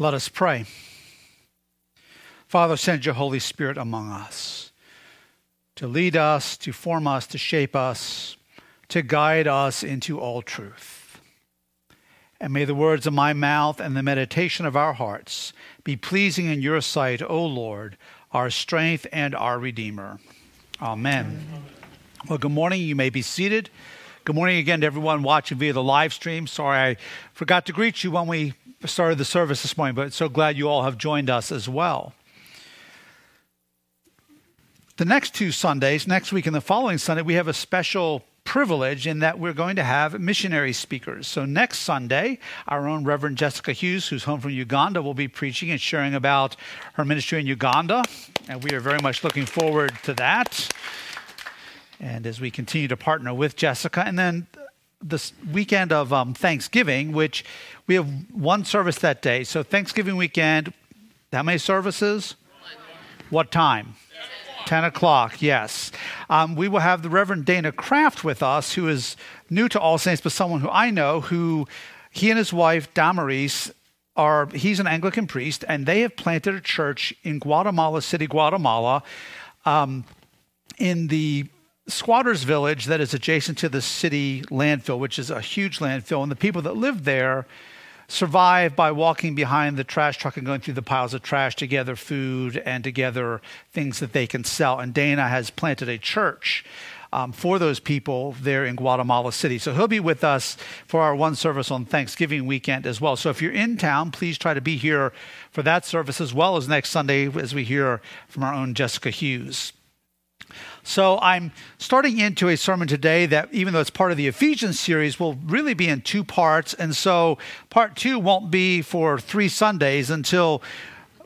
Let us pray. Father, send your Holy Spirit among us to lead us, to form us, to shape us, to guide us into all truth. And may the words of my mouth and the meditation of our hearts be pleasing in your sight, O Lord, our strength and our Redeemer. Amen. Amen. Well, good morning. You may be seated. Good morning again to everyone watching via the live stream. Sorry I forgot to greet you when we started the service this morning, but so glad you all have joined us as well. The next two Sundays, next week and the following Sunday, we have a special privilege in that we're going to have missionary speakers. So next Sunday, our own Reverend Jessica Hughes, who's home from Uganda, will be preaching and sharing about her ministry in Uganda. And we are very much looking forward to that. And as we continue to partner with Jessica, and then this weekend of um, Thanksgiving, which we have one service that day. So Thanksgiving weekend, how many services? What time? 10 o'clock, yes. Um, we will have the Reverend Dana Kraft with us, who is new to All Saints, but someone who I know, who he and his wife, Damaris, are, he's an Anglican priest, and they have planted a church in Guatemala City, Guatemala, um, in the squatters village that is adjacent to the city landfill, which is a huge landfill, and the people that live there survive by walking behind the trash truck and going through the piles of trash to gather food and to gather things that they can sell. And Dana has planted a church. Um, for those people there in Guatemala City. So he'll be with us for our one service on Thanksgiving weekend as well. So if you're in town, please try to be here for that service as well as next Sunday as we hear from our own Jessica Hughes. So I'm starting into a sermon today that, even though it's part of the Ephesians series, will really be in two parts. And so part two won't be for three Sundays until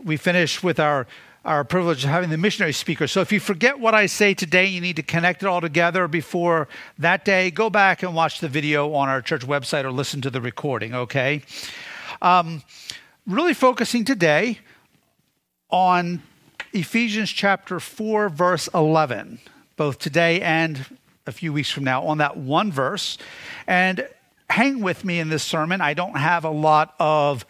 we finish with our our privilege of having the missionary speaker. So if you forget what I say today, you need to connect it all together before that day. Go back and watch the video on our church website or listen to the recording, okay? Um, really focusing today on Ephesians chapter 4, verse 11, both today and a few weeks from now, on that one verse. And hang with me in this sermon. I don't have a lot of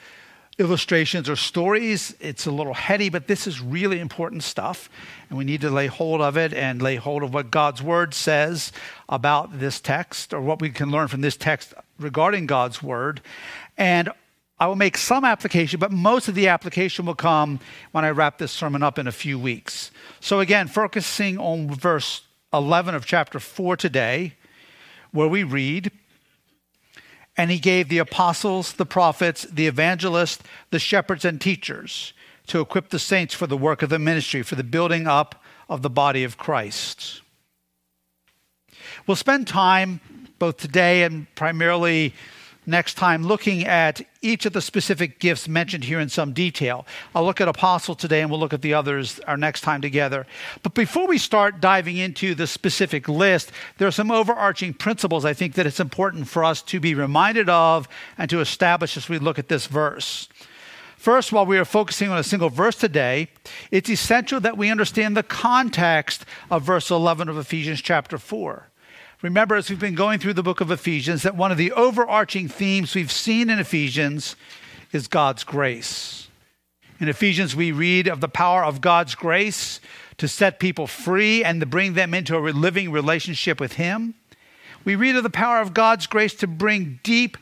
illustrations or stories. It's a little heady, but this is really important stuff. And we need to lay hold of it and lay hold of what God's word says about this text or what we can learn from this text regarding God's word. And I will make some application, but most of the application will come when I wrap this sermon up in a few weeks. So, again, focusing on verse 11 of chapter 4 today, where we read, And he gave the apostles, the prophets, the evangelists, the shepherds, and teachers to equip the saints for the work of the ministry, for the building up of the body of Christ. We'll spend time both today and primarily next time looking at each of the specific gifts mentioned here in some detail. I'll look at apostle today and we'll look at the others our next time together. But before we start diving into the specific list, there are some overarching principles I think that it's important for us to be reminded of and to establish as we look at this verse. First, while we are focusing on a single verse today, it's essential that we understand the context of verse 11 of Ephesians chapter 4. Remember, as we've been going through the book of Ephesians, that one of the overarching themes we've seen in Ephesians is God's grace. In Ephesians, we read of the power of God's grace to set people free and to bring them into a living relationship with Him. We read of the power of God's grace to bring deep,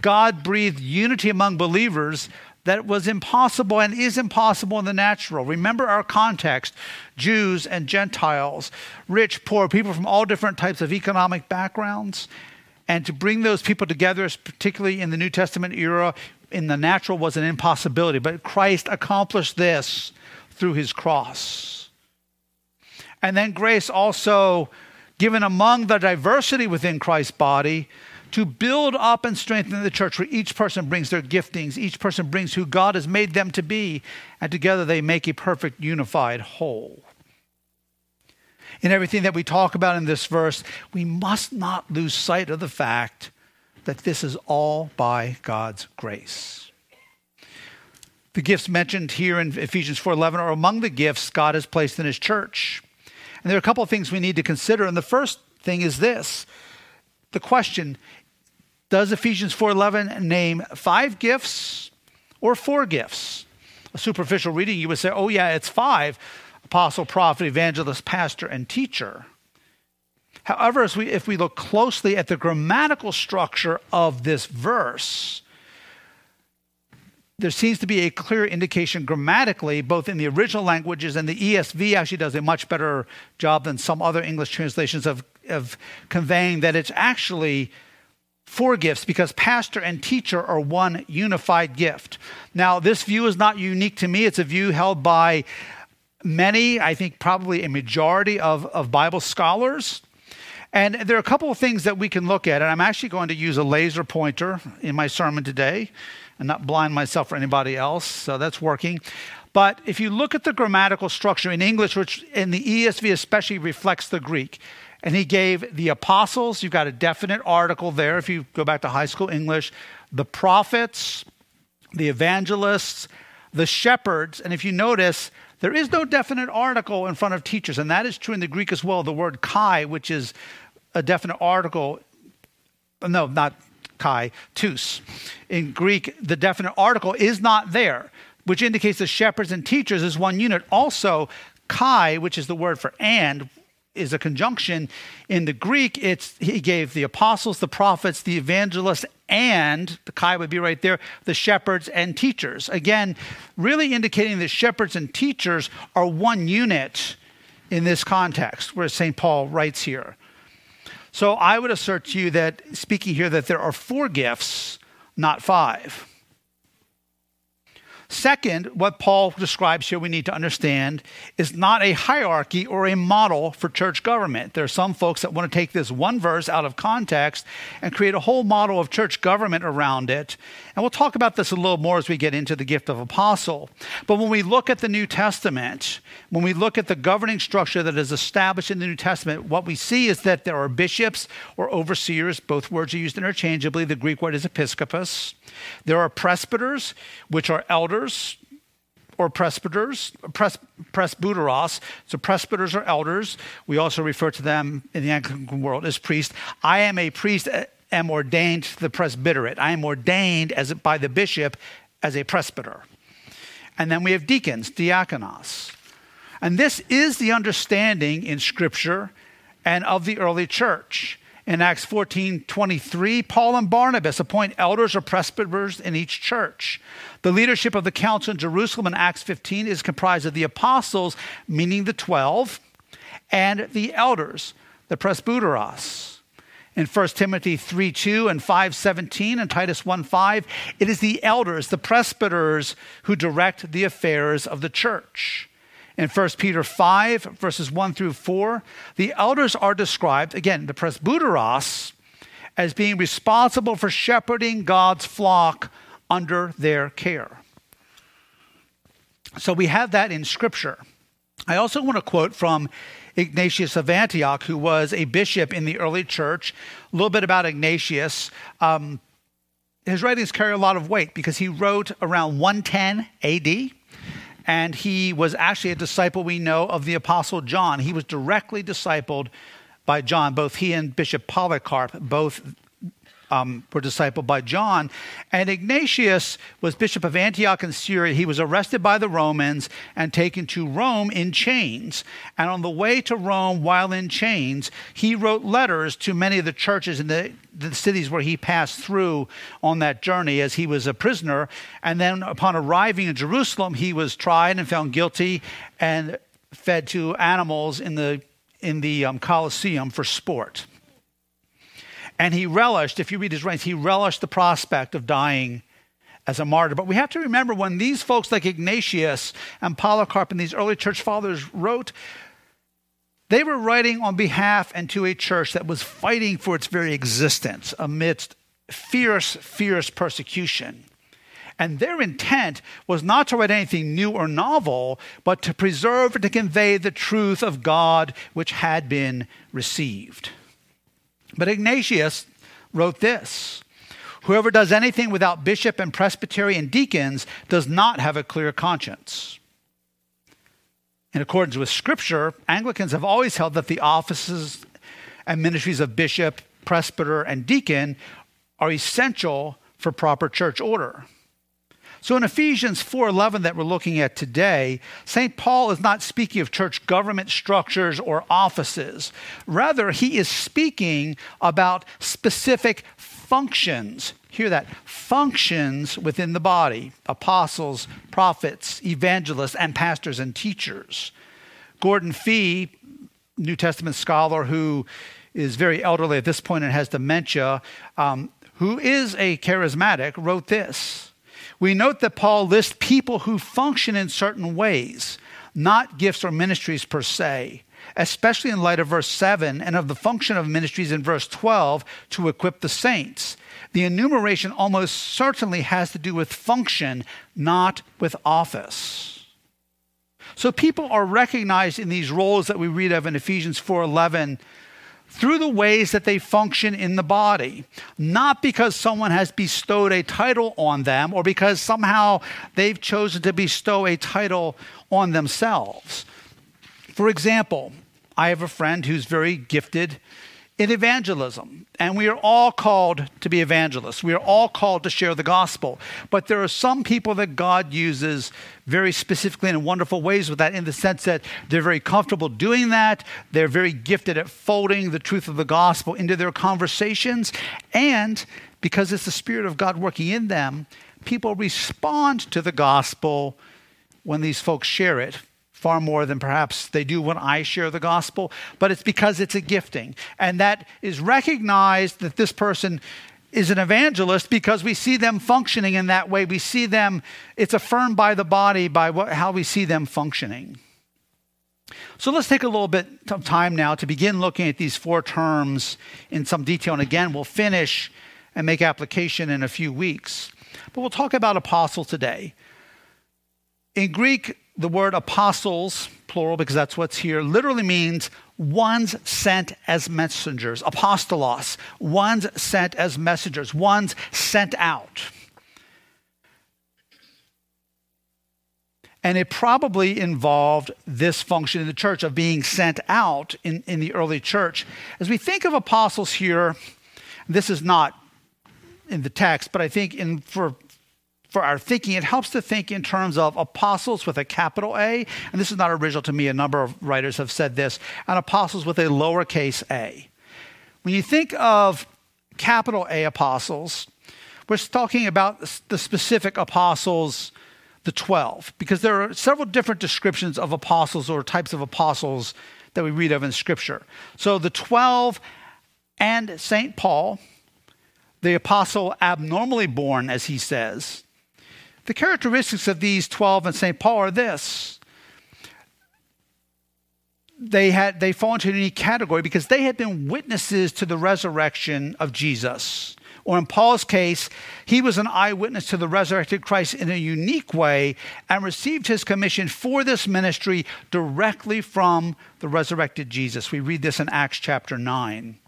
God breathed unity among believers that was impossible and is impossible in the natural. Remember our context Jews and Gentiles, rich, poor, people from all different types of economic backgrounds. And to bring those people together, particularly in the New Testament era, in the natural was an impossibility. But Christ accomplished this through his cross. And then grace also given among the diversity within Christ's body to build up and strengthen the church where each person brings their giftings, each person brings who God has made them to be, and together they make a perfect, unified whole. In everything that we talk about in this verse, we must not lose sight of the fact that this is all by God's grace. The gifts mentioned here in Ephesians 4:11 are among the gifts God has placed in his church. And there are a couple of things we need to consider, and the first thing is this. The question does Ephesians 4:11 name five gifts or four gifts? a superficial reading, you would say, oh, yeah, it's five apostle, prophet, evangelist, pastor, and teacher. However, as we, if we look closely at the grammatical structure of this verse, there seems to be a clear indication grammatically, both in the original languages and the ESV actually does a much better job than some other English translations of, of conveying that it's actually four gifts because pastor and teacher are one unified gift. Now, this view is not unique to me, it's a view held by many, I think probably a majority of, of Bible scholars. And there are a couple of things that we can look at, and I'm actually going to use a laser pointer in my sermon today and not blind myself or anybody else, so that's working. But if you look at the grammatical structure in English, which in the ESV especially reflects the Greek, and he gave the apostles, you've got a definite article there if you go back to high school English, the prophets, the evangelists, the shepherds, and if you notice, there is no definite article in front of teachers, and that is true in the Greek as well. The word kai, which is a definite article. No, not kai, tous. In Greek, the definite article is not there, which indicates the shepherds and teachers is one unit. Also, kai, which is the word for and, is a conjunction. In the Greek, it's he gave the apostles, the prophets, the evangelists, and the kai would be right there, the shepherds and teachers. Again, really indicating that shepherds and teachers are one unit in this context, where St. Paul writes here. So I would assert to you that, speaking here, that there are four gifts, not five. Second, what Paul describes here we need to understand is not a hierarchy or a model for church government. There are some folks that want to take this one verse out of context and create a whole model of church government around it. And we'll talk about this a little more as we get into the gift of apostle. But when we look at the New Testament, when we look at the governing structure that is established in the New Testament, what we see is that there are bishops or overseers, both words are used interchangeably. The Greek word is episkopos. There are presbyters, which are elders or presbyters, pres, presbyteros. So presbyters are elders. We also refer to them in the Anglican world as priests. I am a priest, uh, am ordained to the presbyterate. I am ordained as by the bishop as a presbyter. And then we have deacons, diakonos. And this is the understanding in Scripture and of the early church. In Acts 14 23, Paul and Barnabas appoint elders or presbyters in each church. The leadership of the council in Jerusalem in Acts 15 is comprised of the apostles, meaning the 12, and the elders, the presbyteros. In 1 Timothy 3 2 and 5 17 and Titus 1 5, it is the elders, the presbyters, who direct the affairs of the church. In 1 Peter 5, verses 1 through 4, the elders are described, again, the presbyteros, as being responsible for shepherding God's flock under their care. So we have that in Scripture. I also want to quote from Ignatius of Antioch, who was a bishop in the early church. A little bit about Ignatius. Um, his writings carry a lot of weight because he wrote around 110 AD and he was actually a disciple we know of the apostle John. He was directly discipled by John. Both he and Bishop Polycarp both um, were discipled by John. And Ignatius was bishop of Antioch in Syria. He was arrested by the Romans and taken to Rome in chains. And on the way to Rome, while in chains, he wrote letters to many of the churches in the, the cities where he passed through on that journey as he was a prisoner. And then, upon arriving in Jerusalem, he was tried and found guilty and fed to animals in the in the um, Colosseum for sport. And he relished, if you read his writings, he relished the prospect of dying as a martyr. But we have to remember when these folks like Ignatius and Polycarp and these early church fathers wrote, they were writing on behalf and to a church that was fighting for its very existence amidst fierce, fierce persecution. And their intent was not to write anything new or novel, but to preserve and to convey the truth of God which had been received. But Ignatius wrote this Whoever does anything without bishop and presbytery and deacons does not have a clear conscience. In accordance with Scripture, Anglicans have always held that the offices and ministries of bishop, presbyter, and deacon are essential for proper church order. So in Ephesians 4:11 that we're looking at today, St. Paul is not speaking of church government structures or offices. Rather, he is speaking about specific functions. Hear that. Functions within the body. Apostles, prophets, evangelists, and pastors and teachers. Gordon Fee, New Testament scholar who is very elderly at this point and has dementia, um, who is a charismatic, wrote this we note that Paul lists people who function in certain ways, not gifts or ministries per se, especially in light of verse 7 and of the function of ministries in verse 12 to equip the saints. The enumeration almost certainly has to do with function, not with office. So people are recognized in these roles that we read of in Ephesians 4:11 through the ways that they function in the body, not because someone has bestowed a title on them or because somehow they've chosen to bestow a title on themselves. For example, I have a friend who's very gifted in evangelism. And we are all called to be evangelists. We are all called to share the gospel. But there are some people that God uses very specifically and in wonderful ways with that, in the sense that they're very comfortable doing that. They're very gifted at folding the truth of the gospel into their conversations. And because it's the Spirit of God working in them, people respond to the gospel when these folks share it far more than perhaps they do when I share the gospel, but it's because it's a gifting. And that is recognized that this person is an evangelist because we see them functioning in that way. We see them, it's affirmed by the body by what, how we see them functioning. So let's take a little bit of time now to begin looking at these four terms in some detail. And again, we'll finish and make application in a few weeks. But we'll talk about apostle today. In Greek, the word apostles, plural, because that's what's here, literally means ones sent as messengers. Apostolos, ones sent as messengers, ones sent out. And it probably involved this function in the church of being sent out in, in the early church. As we think of apostles here, this is not in the text, but I think in, for for our thinking, it helps to think in terms of apostles with a capital A, and this is not original to me, a number of writers have said this, and apostles with a lowercase a. When you think of capital A apostles, we're talking about the specific apostles, the 12, because there are several different descriptions of apostles or types of apostles that we read of in Scripture. So the 12 and St. Paul, the apostle abnormally born, as he says, the characteristics of these 12 and St. Paul are this. They had they fall into a unique category because they had been witnesses to the resurrection of Jesus. Or in Paul's case, he was an eyewitness to the resurrected Christ in a unique way and received his commission for this ministry directly from the resurrected Jesus. We read this in Acts chapter 9.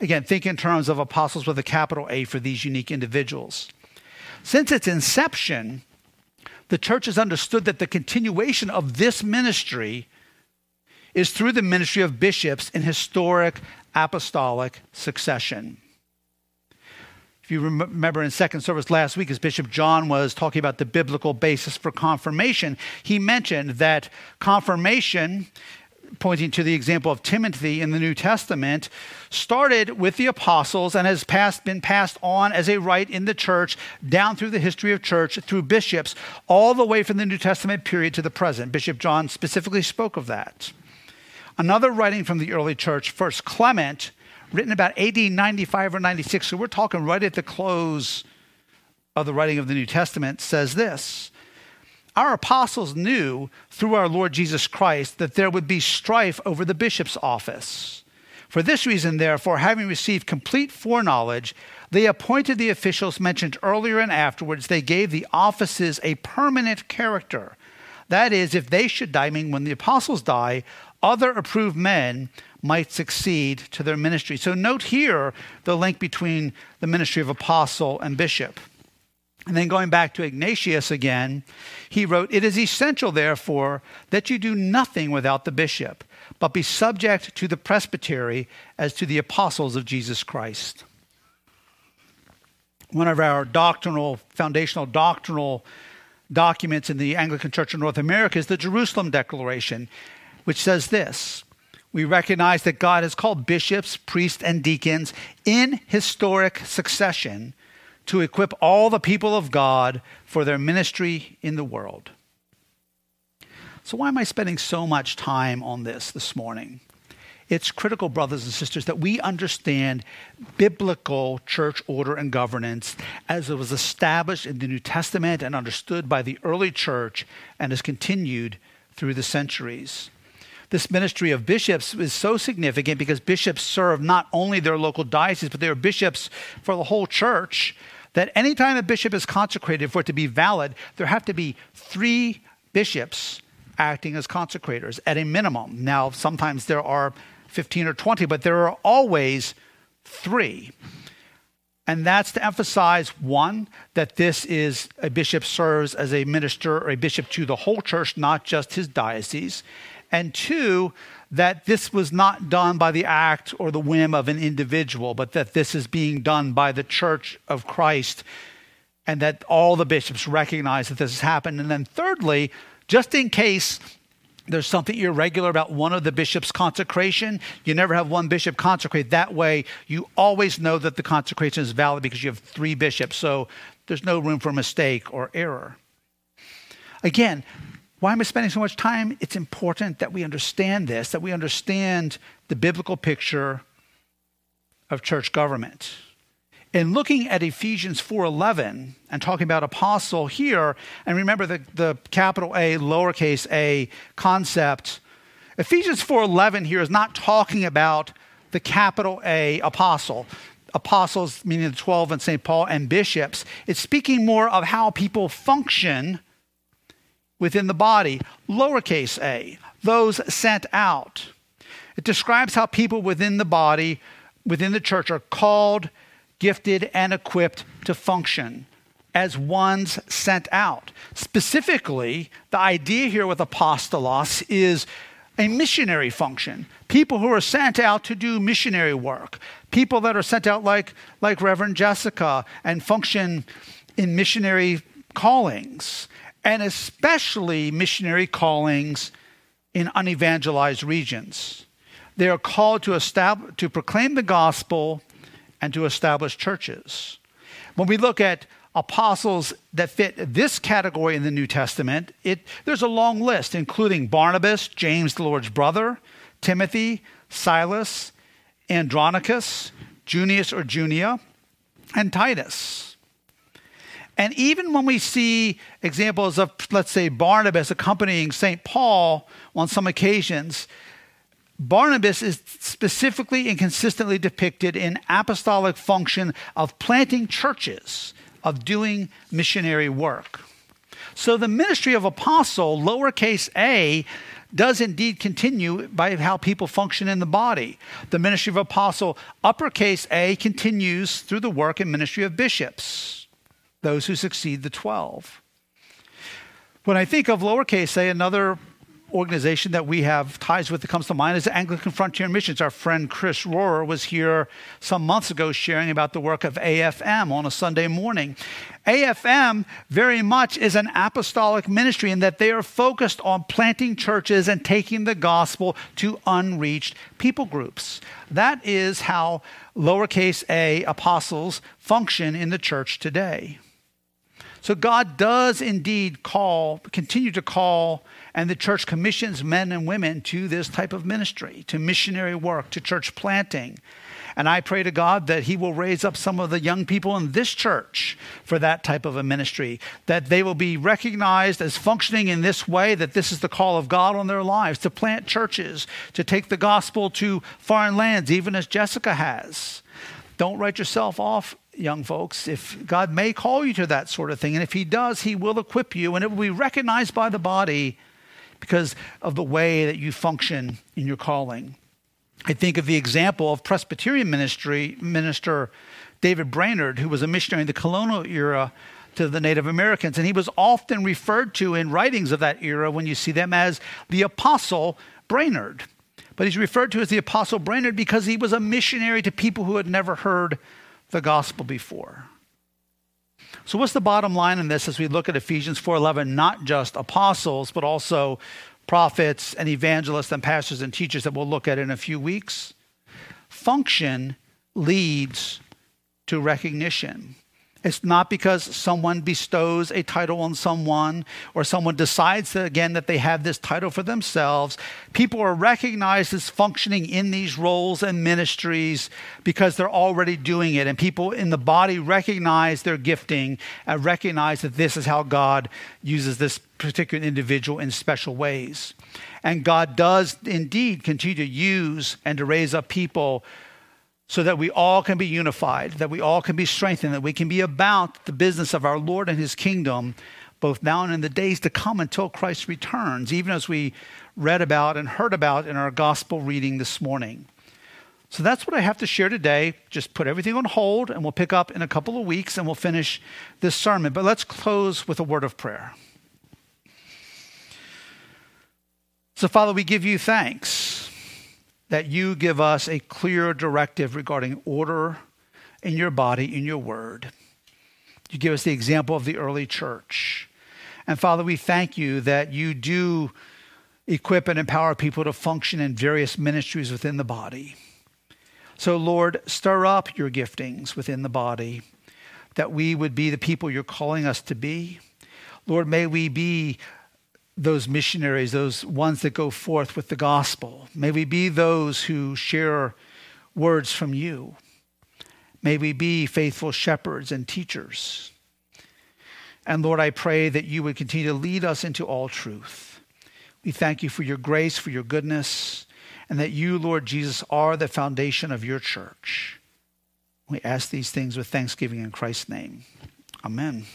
Again, think in terms of apostles with a capital A for these unique individuals. Since its inception, the church has understood that the continuation of this ministry is through the ministry of bishops in historic apostolic succession. If you remember in second service last week, as Bishop John was talking about the biblical basis for confirmation, he mentioned that confirmation pointing to the example of Timothy in the New Testament, started with the apostles and has passed, been passed on as a rite in the church down through the history of church through bishops, all the way from the New Testament period to the present. Bishop John specifically spoke of that. Another writing from the early church, First Clement, written about AD 95 or 96, so we're talking right at the close of the writing of the New Testament, says this our apostles knew through our Lord Jesus Christ that there would be strife over the bishop's office. For this reason, therefore, having received complete foreknowledge, they appointed the officials mentioned earlier and afterwards. They gave the offices a permanent character. That is, if they should die, I mean, when the apostles die, other approved men might succeed to their ministry. So note here the link between the ministry of apostle and bishop. And then going back to Ignatius again, he wrote, It is essential, therefore, that you do nothing without the bishop, but be subject to the presbytery as to the apostles of Jesus Christ. one of our doctrinal, foundational doctrinal documents in the Anglican Church of North America is the Jerusalem Declaration, which says this We recognize that God has called bishops, priests, and deacons in historic succession to equip all the people of God for their ministry in the world. So, why am I spending so much time on this this morning? It's critical, brothers and sisters, that we understand biblical church order and governance as it was established in the New Testament and understood by the early church and has continued through the centuries. This ministry of bishops is so significant because bishops serve not only their local diocese, but they are bishops for the whole church. That anytime a bishop is consecrated, for it to be valid, there have to be three bishops acting as consecrators at a minimum. Now, sometimes there are 15 or 20, but there are always three. And that's to emphasize one, that this is a bishop serves as a minister or a bishop to the whole church, not just his diocese. And two, that this was not done by the act or the whim of an individual, but that this is being done by the church of Christ, and that all the bishops recognize that this has happened. And then thirdly, just in case there's something irregular about one of the bishop's consecration. You never have one bishop consecrate. That way, you always know that the consecration is valid because you have three bishops. So there's no room for mistake or error. Again, why am I spending so much time? It's important that we understand this, that we understand the biblical picture of church government in looking at Ephesians 4:11 and talking about apostle here, and remember the, the capital A, lowercase a concept, Ephesians 4:11 here is not talking about the capital A apostle. Apostles, meaning the 12 and St. Paul, and bishops. It's speaking more of how people function within the body. Lowercase a, those sent out. It describes how people within the body, within the church, are called gifted, and equipped to function as ones sent out. Specifically, the idea here with apostolos is a missionary function. People who are sent out to do missionary work. People that are sent out like, like Reverend Jessica and function in missionary callings, and especially missionary callings in unevangelized regions. They are called to, establish, to proclaim the gospel and to establish churches. When we look at apostles that fit this category in the New Testament, it, there's a long list, including Barnabas, James, the Lord's brother, Timothy, Silas, Andronicus, Junius or Junia, and Titus. And even when we see examples of, let's say, Barnabas accompanying St. Paul on some occasions, Barnabas is specifically and consistently depicted in apostolic function of planting churches, of doing missionary work. So the ministry of apostle, lowercase a, does indeed continue by how people function in the body. The ministry of apostle, uppercase a, continues through the work and ministry of bishops, those who succeed the 12. When I think of lowercase a, another organization that we have ties with that comes to mind is Anglican Frontier Missions. Our friend Chris Rohrer was here some months ago sharing about the work of AFM on a Sunday morning. AFM very much is an apostolic ministry in that they are focused on planting churches and taking the gospel to unreached people groups. That is how lowercase a apostles function in the church today. So God does indeed call, continue to call and the church commissions men and women to this type of ministry, to missionary work, to church planting. And I pray to God that He will raise up some of the young people in this church for that type of a ministry, that they will be recognized as functioning in this way, that this is the call of God on their lives to plant churches, to take the gospel to foreign lands, even as Jessica has. Don't write yourself off, young folks. If God may call you to that sort of thing, and if He does, He will equip you, and it will be recognized by the body because of the way that you function in your calling. I think of the example of Presbyterian ministry minister David Brainerd, who was a missionary in the colonial era to the Native Americans, and he was often referred to in writings of that era when you see them as the Apostle Brainerd. But he's referred to as the Apostle Brainerd because he was a missionary to people who had never heard the gospel before. So what's the bottom line in this as we look at Ephesians 4:11 not just apostles but also prophets and evangelists and pastors and teachers that we'll look at in a few weeks? Function leads to recognition. It's not because someone bestows a title on someone or someone decides that, again that they have this title for themselves. People are recognized as functioning in these roles and ministries because they're already doing it. And people in the body recognize their gifting and recognize that this is how God uses this particular individual in special ways. And God does indeed continue to use and to raise up people so that we all can be unified, that we all can be strengthened, that we can be about the business of our Lord and his kingdom, both now and in the days to come until Christ returns, even as we read about and heard about in our gospel reading this morning. So that's what I have to share today. Just put everything on hold, and we'll pick up in a couple of weeks and we'll finish this sermon. But let's close with a word of prayer. So, Father, we give you thanks that you give us a clear directive regarding order in your body, in your word. You give us the example of the early church. And Father, we thank you that you do equip and empower people to function in various ministries within the body. So, Lord, stir up your giftings within the body that we would be the people you're calling us to be. Lord, may we be those missionaries, those ones that go forth with the gospel. May we be those who share words from you. May we be faithful shepherds and teachers. And Lord, I pray that you would continue to lead us into all truth. We thank you for your grace, for your goodness, and that you, Lord Jesus, are the foundation of your church. We ask these things with thanksgiving in Christ's name. Amen.